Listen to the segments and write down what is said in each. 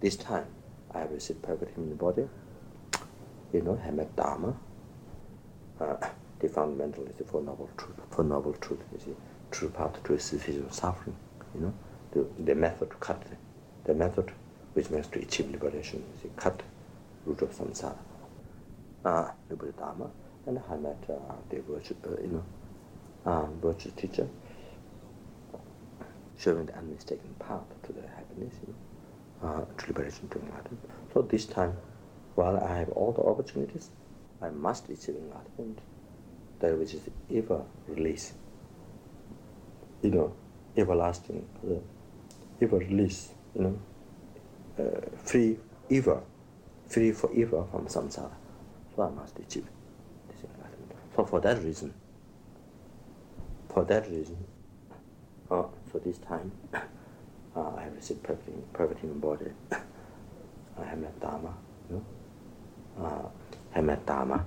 this time I received perfect human body. You know, I met Dharma, uh, the fundamental is the Four Noble Truth. Four Noble Truth is the true path to cessation of suffering. You know, the, the method to cut, the method which means to achieve liberation is the cut root of samsara. Uh, Liberty Dharma, and I met uh, the virtue, uh, you know, um, virtue teacher, showing the unmistaken path to the happiness, you know, uh, liberation, to enlightenment. So this time, while I have all the opportunities, I must achieve enlightenment, that which is ever release, you know, everlasting, uh, ever release, you know, uh, free ever, free forever from samsara. So I must achieve this enlightenment. So for that reason, for that reason, uh, so this time, uh, I have received perfect, perfect human body. I have met Dharma, you know, uh, have met Dharma,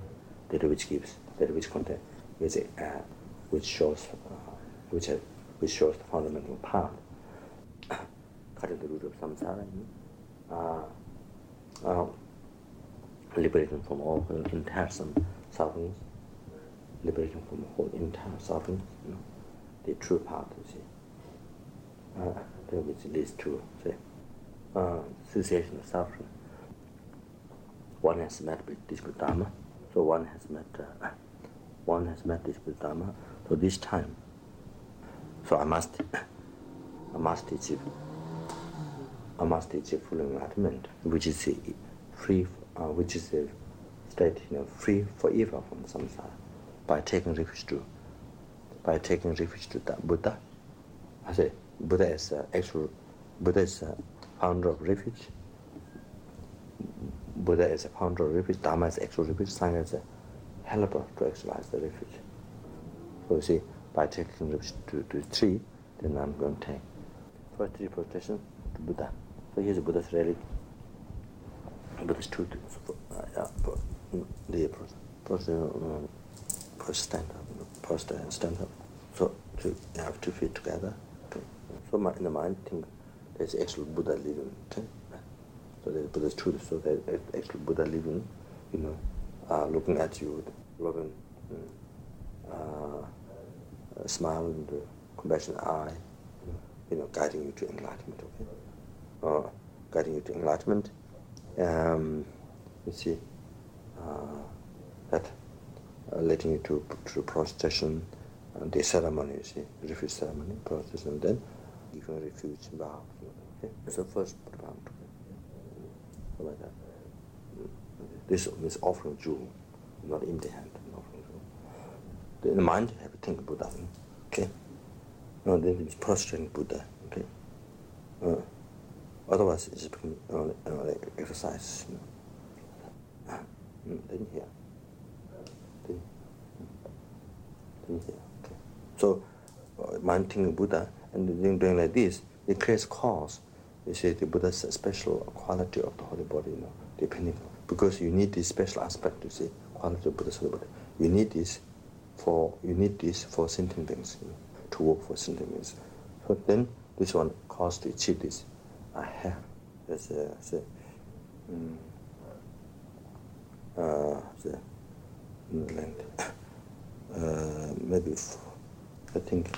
that which gives, that which contain, which, uh, which shows, uh, which, uh, which shows the fundamental path, cutting the root of samsara, you know, uh, liberating from all entire sufferings, liberating from all entire sufferings, you know, the true path, you see which leads to say, uh, cessation of suffering. One has met with this Dharma, so one has met, uh, one has met this Dharma. So this time, so I must, I must achieve, I must achieve full enlightenment, which is free, uh, which is a state, you know, free forever from samsara, by taking refuge to, by taking refuge to the Buddha. I say, Buddha is uh, actual, Buddha is a founder of refuge. Buddha is a founder of refuge. Dharma is actual refuge. Sangha is a helper to actualize the refuge. So you see, by taking refuge to, to tree, then I'm going to take first three protection to Buddha. So here's Buddha's relic. Buddha's truth. Uh, yeah, the first, uh, first stand up, first stand up. So to have two feet together. So my, in the mind, think there's actual Buddha living. Okay? So there's Buddha's truth. So there's actual Buddha living, you know, uh, looking at you, with loving, uh, and uh, compassionate eye, you know, guiding you to enlightenment. Okay, uh, guiding you to enlightenment. Um, you see, uh, that uh, letting you to to prostration, uh, the ceremony. You see, refuge ceremony, prostration. Then giving refuge vow. Okay? It's the first So like that. This is offering jewel, not empty hand, offering jewel. In the mind, have to think Buddha. Okay? No, then it's prostrating Buddha. Okay? Uh, otherwise, it's become uh, uh, like exercise. You know. mm, then here. Then, then here. Okay. So, uh, mind thinking Buddha, and then doing like this, it creates cause. You see, the Buddha's special quality of the holy body, you know, depending on, because you need this special aspect to see quality of the Buddha's holy body. You need this for you need this for sentient beings, you know, to work for sentient beings. So then this one cause to achieve this. I have as a, a um, uh, the length, uh, maybe I think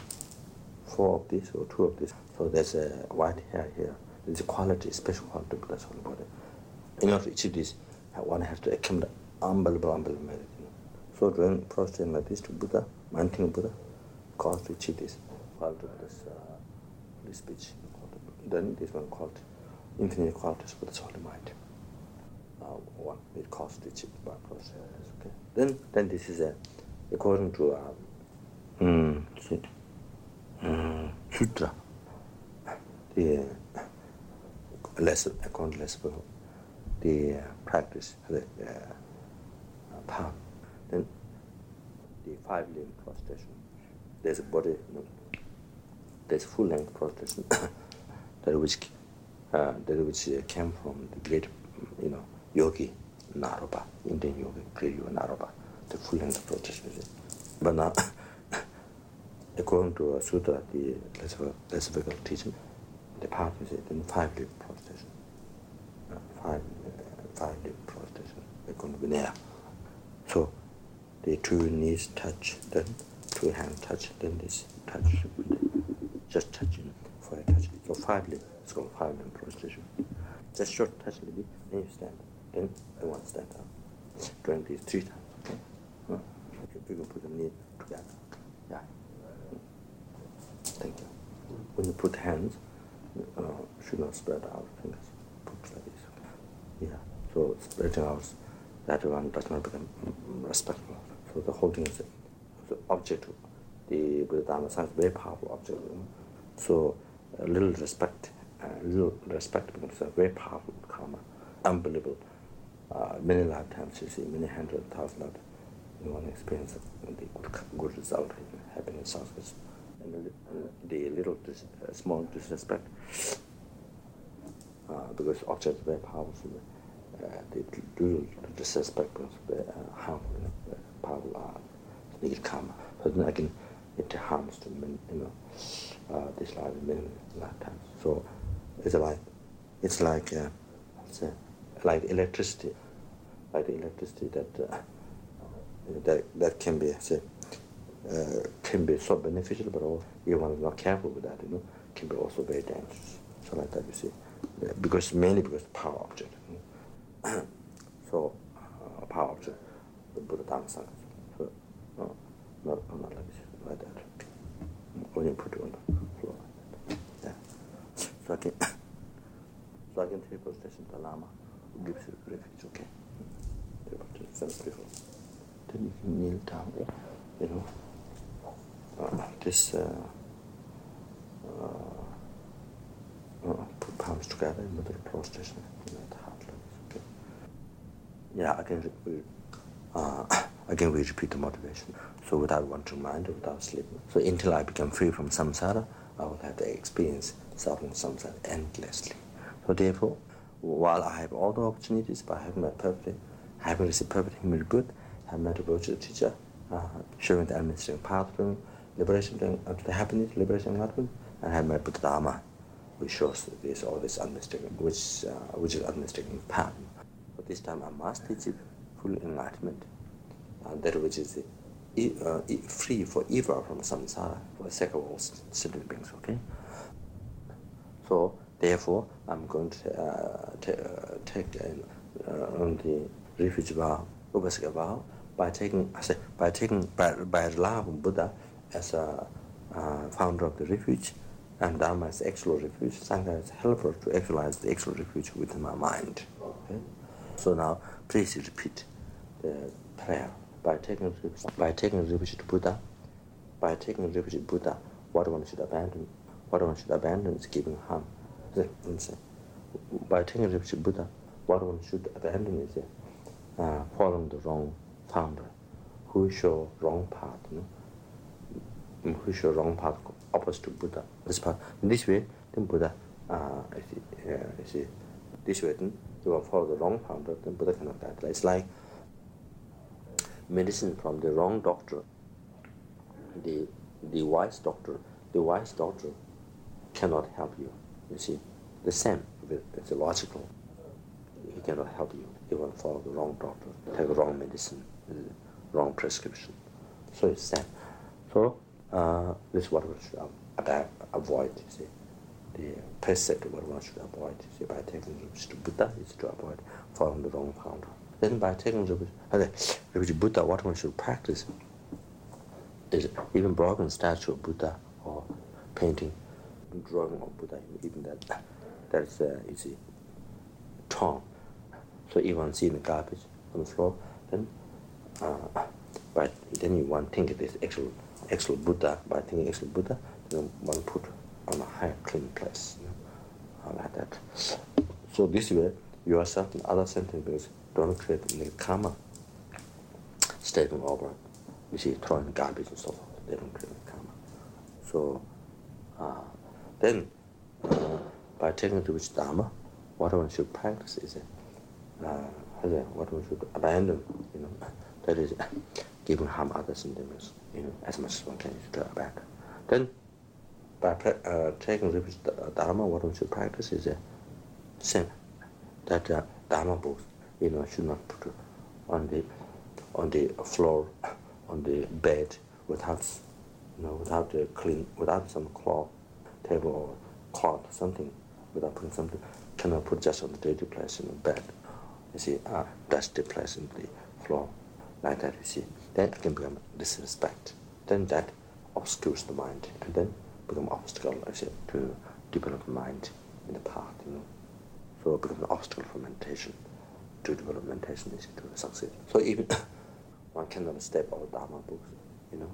four of this or two of this. So there's a white hair here. There's a quality, special quality of Buddha's holy body. In order to achieve this, one has to accumulate unbelievable, unbelievable merit. So doing prostrating like this to Buddha, minding Buddha, cause to achieve this quality of this, uh, this speech. Then this one called infinite qualities for the mind. Uh, one it cause to achieve by prostrating. Okay. Then then this is a according to um, mm, sutra, the less account less the practice, the uh, path. Then the five limb prostration. There's a body, there's full length prostration that which uh, that which came from the great, you know, yogi Naropa, Indian yogi, great yogi Naropa, the full length prostration. But now. According to a sutra, the difficult teaching, the path is in five lip prostration. five, uh, five limb prostration. We're going to be there. So the two knees touch, then two hands touch, then this touch, just touching for a touch. So five limb, it's called five limb prostration. Just short touch, maybe, then you stand, then want to stand up. Doing these three times, okay? Uh, okay, we can put the knee together. Yeah. like that. When you put hands, uh, should not spread out fingers. Put like this. Yeah. So spreading out, that one does not become respectful. So the holding is the object. The Buddha Dharma science is very powerful object. So a little respect, a little respect becomes a very powerful karma. Unbelievable. Uh, many lifetimes you see, many hundred thousand lifetimes you want to experience the good, good result in happiness, success. The little dis, uh, small disrespect uh, because object is very powerful. Uh, the little disrespect uh, harmful, very powerful uh, negative karma. So then again, it harms to many, you know, uh, this life many, lifetimes. So it's like it's like uh, say, like electricity, like the electricity that uh, that that can be say uh, can be so beneficial, but also, if one is not careful with that, you know, can be also very dangerous. So like that, you see, uh, because mainly because power object. You know? so uh, power object, the Buddha Dhamma. So no, not not like this, like that. When you put it on the floor, like that. yeah. So I can so I can take possession the Lama who gives you refuge. Okay, take possession before. Then you can kneel down. You know uh, this uh, uh, uh, put palms together in middle prostration at heart Okay. Yeah, again, we, uh, again we repeat the motivation. So without wanting mind, without sleeping. So until I become free from samsara, I will have to experience suffering samsara endlessly. So therefore, while I have all the opportunities by having my perfect, having received perfect human good, have met a virtual teacher, uh, showing the administrating path liberation of the happiness, liberation enlightenment, and I have my Buddha Dharma, which shows this all this unmistakable, which uh, which is unmistakable path. But this time I must achieve full enlightenment, uh, that which is uh, free for ever from samsara, for the sake of all sentient beings. Okay. So therefore, I'm going to uh, t- uh, take uh, on the refuge vow, vow, by taking, I say, by taking, by, by relying Buddha as a uh, founder of the refuge, and Dharma as actual refuge, Sangha as helper to actualize the actual refuge within my mind. Okay? So now, please repeat the prayer. By taking, by taking refuge to Buddha, by taking refuge to Buddha, what one should abandon, what one should abandon is giving harm. By taking refuge to Buddha, what one should abandon is uh, following the wrong founder, who show wrong path. You know? Who show wrong path opposite to Buddha. This path. This way, then Buddha, uh, you see, uh, you see, this way, then you will follow the wrong path, then Buddha cannot guide. It's like medicine from the wrong doctor. The the wise doctor, the wise doctor cannot help you. You see, the same. It's logical. He cannot help you. He will follow the wrong doctor, take the wrong medicine, wrong prescription. So it's same. So uh, this is what we should avoid, you see. The precept what one should avoid, you see, by taking refuge to Buddha is to avoid following the wrong path. Then by taking refuge, to Buddha, what one should practice is even broken statue of Buddha or painting, drawing of Buddha, even that, that is, uh, you see, torn. So even see the garbage on the floor, then, uh, but then you want to think it is actual actual Buddha, by thinking actual Buddha, then one put on a higher clean place, you know, like that. So this way, yourself and other sentient beings don't create any karma stepping over, you see, throwing garbage and so forth. They don't create karma. So uh, then, uh, by taking to which Dharma, what one should practice is uh, what one should abandon, you know, that is giving harm others in the midst you know, as much as one can to back. Then, by uh, taking refuge Dharma, what we should practice is the same. that uh, Dharma books, you know, should not put on the on the floor, on the bed without, you know, without a clean, without some cloth, table or cloth, something, without putting something, cannot put just on the dirty place in the bed. You see, uh, dusty place in the floor, like that. You see, then it can become disrespect. Then that obscures the mind, and then become obstacle, say, to develop mind in the path. You know, so it becomes an obstacle for meditation. To develop meditation is to succeed. So even one cannot step out Dharma books, you know,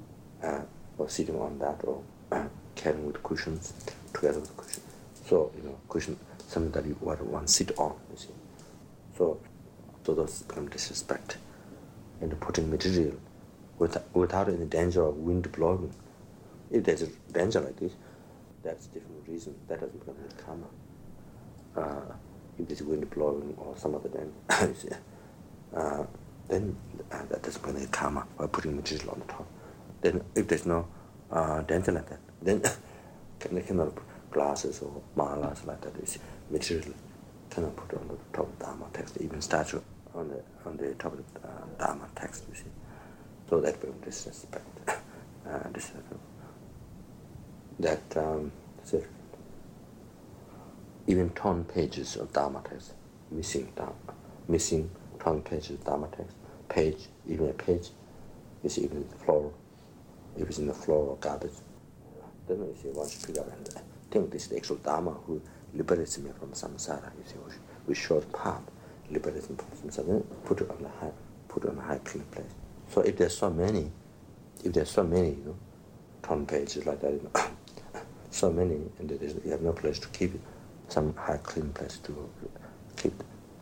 uh, or sitting on that, or uh, carrying with cushions, together with cushion. So you know, cushion something that you want one sit on. You see, so so those become disrespect, and putting material without, without any danger of wind blowing. If there's a danger like this, that's a different reason. That doesn't become karma. Uh, if there's wind blowing or some other danger, uh, then uh, that doesn't become karma by putting material on the top. Then if there's no uh, danger like that, then they cannot put glasses or malas like that. It's material cannot put on the top of Dharma text, even statue on the on the top of the uh, Dharma text. You see, so that becomes disrespect. uh, disrespect. That um, even torn pages of Dharma text, missing Dharma, missing torn pages of Dharma text, page, even a page, is even the floor, if it's in the floor or garbage, then you see one should pick up and think this is the actual Dharma who liberates me from samsara, you see, with short path, liberates me from samsara, then put it on the high, put it on a high clean place. So if there's so many, if there's so many, you know, torn pages like that, you know, so many, and you have no place to keep it, some high clean place to keep.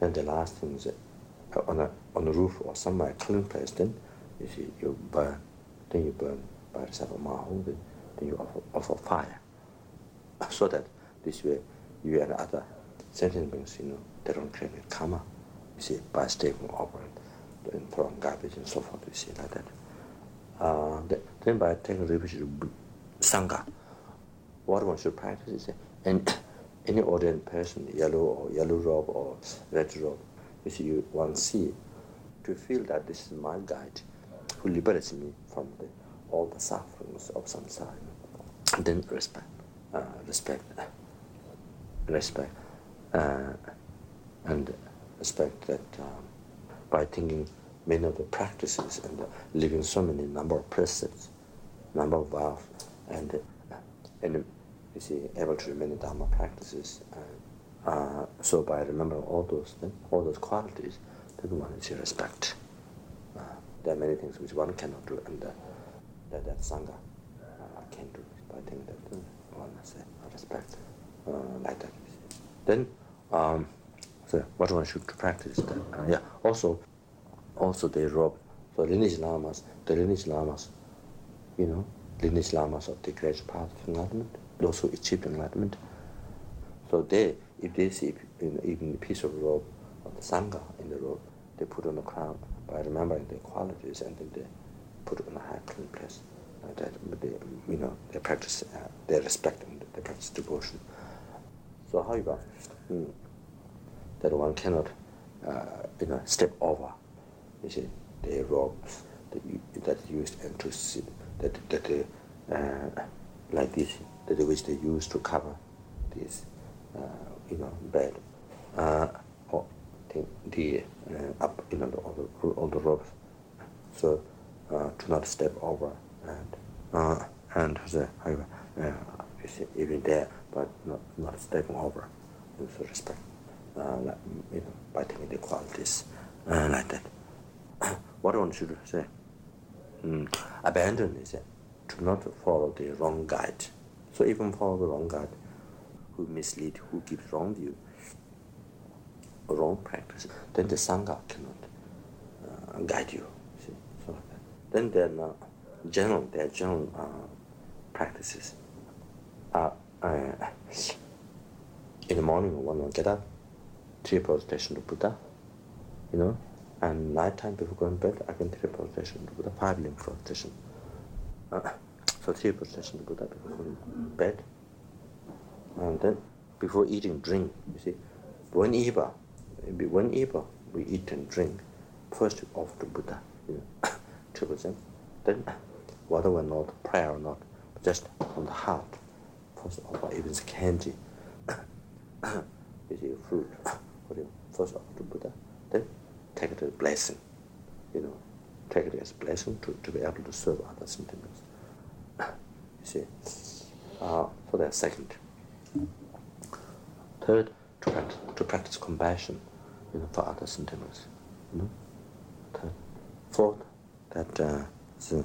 Then the last thing is uh, on a on the roof or somewhere clean place. Then you see you burn. Then you burn by yourself a mahu. Then, you offer, offer fire, so that this way you and other sentient beings, you know, they don't create karma. You see, by stepping over it, and throwing garbage and so forth. You see like that. Uh, then by taking refuge sangha, what one should practice is and any ordinary person, yellow or yellow robe or red robe, you want to see, to feel that this is my guide who liberates me from the, all the sufferings of samsara, then respect, uh, respect, respect, uh, and respect that um, by thinking many of the practices and uh, living so many number of precepts, number of vows, and, uh, and you see, able to remain in Dharma practices. And, uh, so by remembering all those things, all those qualities, then one is respect. Uh, there are many things which one cannot do, and uh, that, that Sangha uh, can do. But I think that uh, one has respect uh, like that. Then, um, so what one should practice that. Uh, yeah, also, also they rob, so lineage lamas, the lineage lamas, you know, lineage lamas of the great path of enlightenment, those who achieved enlightenment. So they, if they see even a piece of robe of the Sangha in the robe, they put on the crown by remembering their qualities and then they put it on a high clean place. Uh, that but they, you know, they practice, uh, they respect and they practice devotion. So however, mm, that one cannot, uh, you know, step over, you see, the robes that, you, that used and to see, that, that they, uh, like this, that which they use to cover this, uh, you know, bed, uh, or the, the uh, up, you know, all the, all the ropes. So uh, to not step over and and the, however, uh, even there, but not not stepping over. in So respect, uh, like, you know, by taking the qualities uh, like that. what one should say? Mm, abandon is it? To not follow the wrong guide. So even follow the wrong guide, who mislead, who gives wrong view, wrong practice, then the sangha cannot uh, guide you. See? So like that. then there are general, there are general uh, practices. Uh, in the morning, when I get up, three prostration to Buddha, you know, and night time before going to bed, I can three prostration to Buddha, five limb prostration. Uh, so three position to Buddha before going to bed. And then before eating, drink, you see. Bueniva, whenever we eat and drink, first offer to Buddha, you know, present. Then, whether we're not prayer or not, just from the heart, first offer even candy, you see, fruit, first offer to Buddha, then take it as a blessing, you know, take it as a blessing to, to be able to serve other sentiments. you see, uh, so that's second. Third, to practice, to practice compassion you know, for other sentiments. You know? Third. Fourth, that uh, so,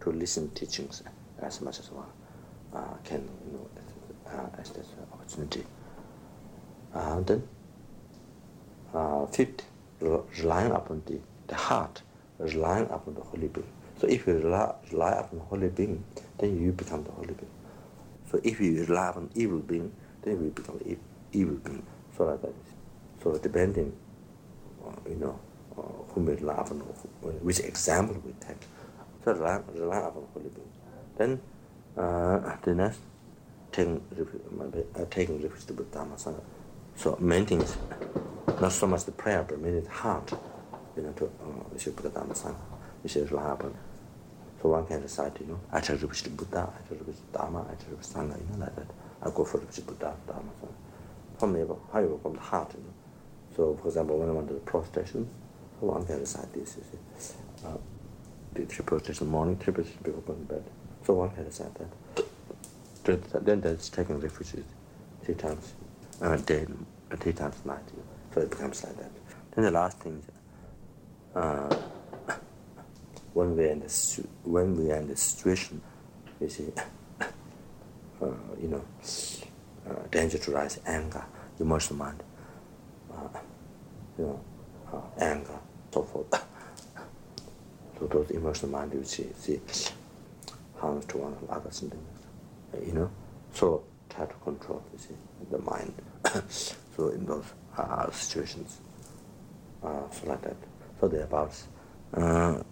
to listen teachings as much as one uh, can, you know, uh, as there's an opportunity. And then, uh, fifth, relying upon the, the heart, relying upon the Holy Being. So if you rely, rely upon the Holy Being, then you become the Holy Being. So if you rely upon evil being, then you become evil, evil being. So like that. So depending, uh, you know, uh, whom we rely upon, which example we take. So rely, rely upon the Holy Being. Then uh, the next, taking uh, taking refuge to Buddha So main thing is not so much the prayer, but mainly the heart, you know, to uh, Buddha Sangha, which is rely upon. So one can recite, you know, I refuge to Buddha, I refuge to Dharma, I refuge to Sangha, you know, like that. I go for to Buddha, Dharma, Sangha. From there, how you from the heart, you know. So, for example, when I went to the prostration, so one can recite this, you see. Uh, the three prostration morning, three prostration before going to bed. So one can recite that. Then that's taking refuge three times a uh, day, three times a night. You know. So it becomes like that. Then the last thing is, uh, when we are in the when we are in the situation, you see, uh, you know, uh, danger to rise anger, emotional mind, uh, you know, uh, anger, so forth. so those emotional mind you see, see harms to one another, sentiments, you know. So try to control, you see, the mind. so in those uh, situations, uh, so like that. So thereabouts. Uh,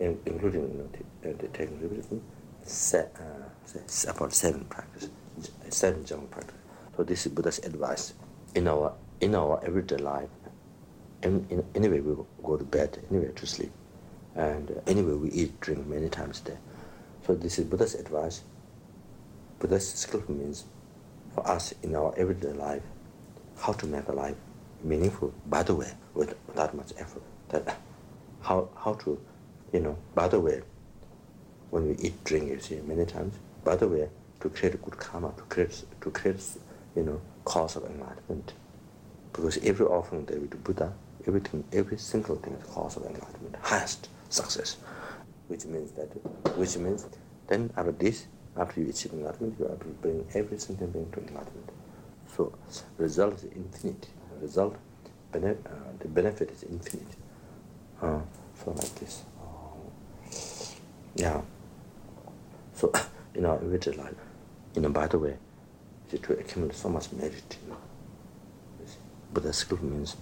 including you know, the, uh, the technical se, uh, about seven practice, seven general practice. So this is Buddha's advice in our in our everyday life. In, in, anyway, we go to bed, anyway to sleep, and uh, anyway we eat, drink many times a day. So this is Buddha's advice. Buddha's skillful means for us in our everyday life, how to make a life meaningful. By the way, with, without much effort. That how how to you know, by the way, when we eat, drink, you see, many times, by the way, to create good karma, to create, to create, you know, cause of enlightenment. Because every offering that we do Buddha, everything, every single thing is cause of enlightenment, highest success. Which means that, which means, then after this, after you achieve enlightenment, you are bring every single thing to enlightenment. So, result is infinite. Result, bene- uh, the benefit is infinite. Uh, so like this. Yeah. So, in our everyday life, know, by the way, to accumulate so much merit, you know. Buddha skill means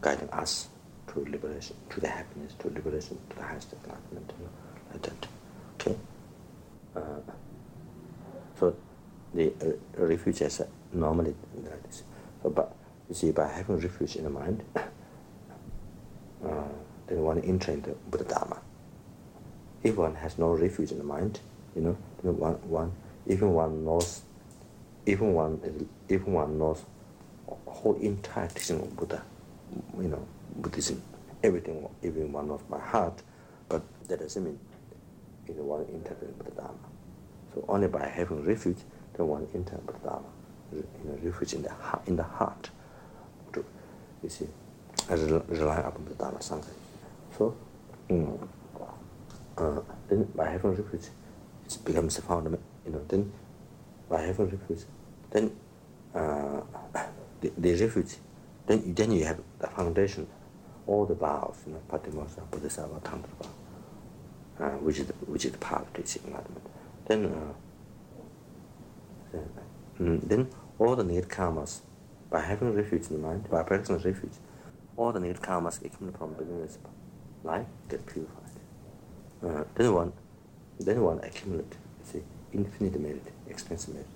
guiding us to liberation, to the happiness, to liberation, to the highest enlightenment, you know, like that. Okay? Uh, so, the uh, refuge uh, normally like this. So, but, you see, by having refuge in the mind, uh, then one enter into Buddha Dharma if one has no refuge in the mind, you know, one, one, even one knows, even one, even one knows whole entire teaching of Buddha, you know, Buddhism, everything, even one knows by heart, but that doesn't mean you know, one enter Buddha Dharma. So only by having refuge, then one enter Buddha Dharma, you know, refuge in the heart, in the heart, to, you see, rely upon the Dharma Sangha. So, mm, uh, then by having refuge, it becomes a fundament, you know, then by having refuge, then uh, the, the refuge, then, then you have the foundation, all the vows, you know, Patimokkha, Bodhisattva, Tantra uh, which is the, which is the path to enlightenment. Then, uh, mm, then all the karmas, by having refuge in the mind, by practicing refuge, all the karmas accumulated from beginning life get purified uh, then one, then one accumulate, see, infinite merit, expensive merit,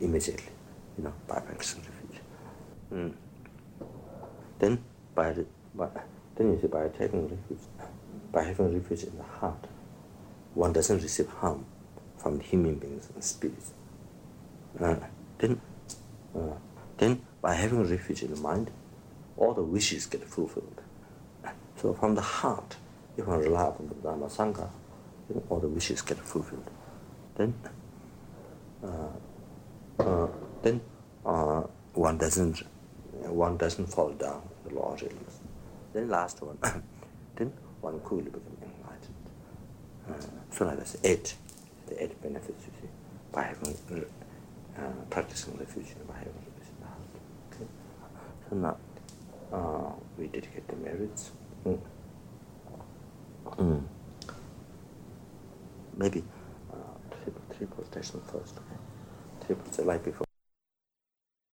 immediately, you know, by practicing refuge. Mm. Then, by, the, by then you see by taking refuge, by having refuge in the heart, one doesn't receive harm from human beings and spirits. Uh, then, uh, then by having refuge in the mind, all the wishes get fulfilled. So from the heart, if one rely upon the Dharma Sangha, then all the wishes get fulfilled. Then, uh, uh, then uh, one doesn't one doesn't fall down the law of realism. Then last one, then one quickly become enlightened. Uh, so like that's eight, the eight benefits you see by having uh, practicing the fusion of Mahavira Krishna. Okay. So now uh, we dedicate the merits. Mm. Mm. Maybe uh, three, three post station first, okay? Three post, like before.